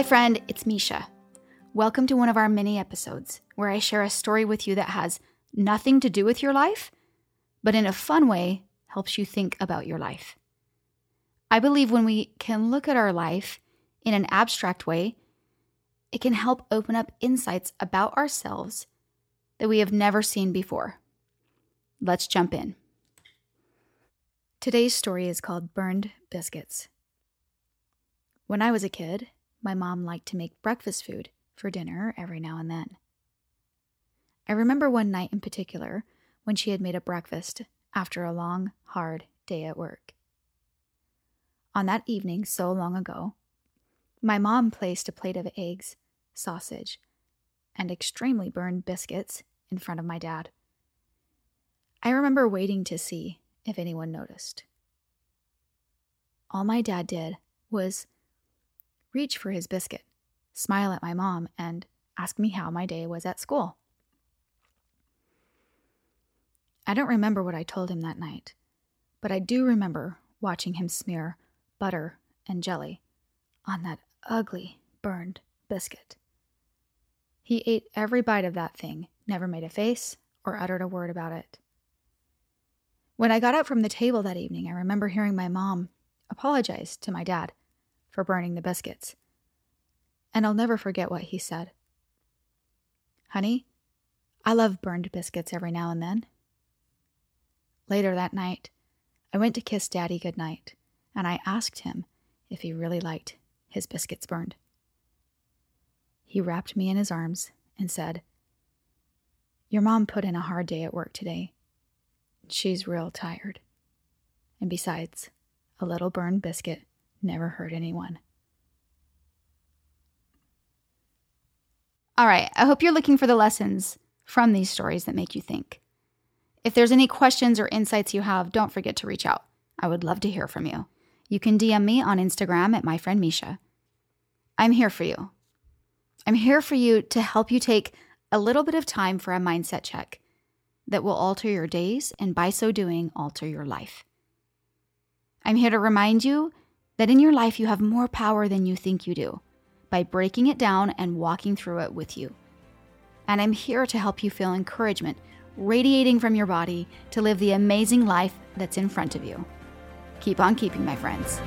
Hi, friend, it's Misha. Welcome to one of our mini episodes where I share a story with you that has nothing to do with your life, but in a fun way helps you think about your life. I believe when we can look at our life in an abstract way, it can help open up insights about ourselves that we have never seen before. Let's jump in. Today's story is called Burned Biscuits. When I was a kid, my mom liked to make breakfast food for dinner every now and then. I remember one night in particular when she had made a breakfast after a long, hard day at work. On that evening, so long ago, my mom placed a plate of eggs, sausage, and extremely burned biscuits in front of my dad. I remember waiting to see if anyone noticed. All my dad did was reach for his biscuit, smile at my mom, and ask me how my day was at school. I don't remember what I told him that night, but I do remember watching him smear butter and jelly on that ugly, burned biscuit. He ate every bite of that thing, never made a face or uttered a word about it. When I got up from the table that evening, I remember hearing my mom apologize to my dad for burning the biscuits. And I'll never forget what he said. Honey, I love burned biscuits every now and then. Later that night, I went to kiss Daddy goodnight, and I asked him if he really liked his biscuits burned. He wrapped me in his arms and said, Your mom put in a hard day at work today. She's real tired. And besides, a little burned biscuit never hurt anyone. All right, I hope you're looking for the lessons from these stories that make you think. If there's any questions or insights you have, don't forget to reach out. I would love to hear from you. You can DM me on Instagram at my friend Misha. I'm here for you. I'm here for you to help you take a little bit of time for a mindset check that will alter your days and by so doing, alter your life. I'm here to remind you that in your life you have more power than you think you do by breaking it down and walking through it with you. And I'm here to help you feel encouragement radiating from your body to live the amazing life that's in front of you. Keep on keeping, my friends.